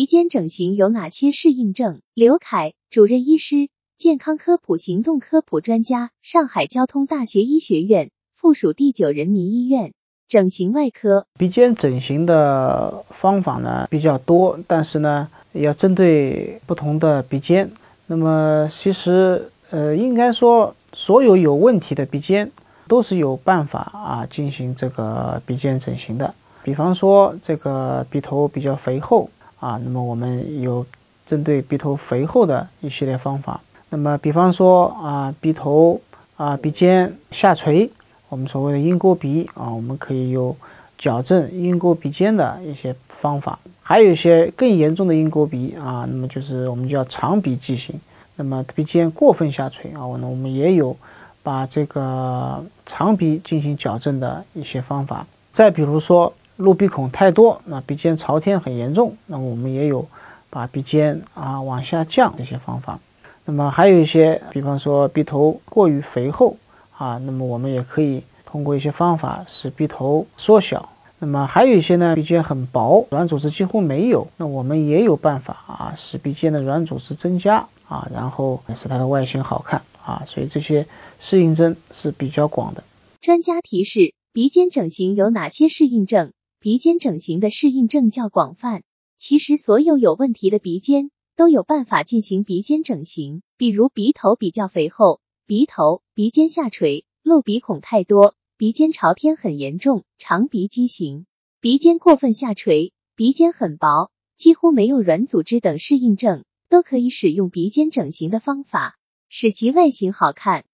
鼻尖整形有哪些适应症？刘凯，主任医师，健康科普行动科普专家，上海交通大学医学院附属第九人民医院整形外科。鼻尖整形的方法呢比较多，但是呢要针对不同的鼻尖。那么其实呃应该说所有有问题的鼻尖都是有办法啊进行这个鼻尖整形的。比方说这个鼻头比较肥厚。啊，那么我们有针对鼻头肥厚的一系列方法。那么，比方说啊，鼻头啊，鼻尖下垂，我们所谓的鹰钩鼻啊，我们可以有矫正鹰钩鼻尖的一些方法。还有一些更严重的鹰钩鼻啊，那么就是我们叫长鼻畸形。那么鼻尖过分下垂啊，我呢我们也有把这个长鼻进行矫正的一些方法。再比如说。露鼻孔太多，那鼻尖朝天很严重，那么我们也有把鼻尖啊往下降这些方法。那么还有一些，比方说鼻头过于肥厚啊，那么我们也可以通过一些方法使鼻头缩小。那么还有一些呢，鼻尖很薄，软组织几乎没有，那我们也有办法啊，使鼻尖的软组织增加啊，然后使它的外形好看啊。所以这些适应症是比较广的。专家提示：鼻尖整形有哪些适应症？鼻尖整形的适应症较广泛，其实所有有问题的鼻尖都有办法进行鼻尖整形。比如鼻头比较肥厚，鼻头、鼻尖下垂、露鼻孔太多、鼻尖朝天很严重、长鼻畸形、鼻尖过分下垂、鼻尖很薄、几乎没有软组织等适应症，都可以使用鼻尖整形的方法，使其外形好看。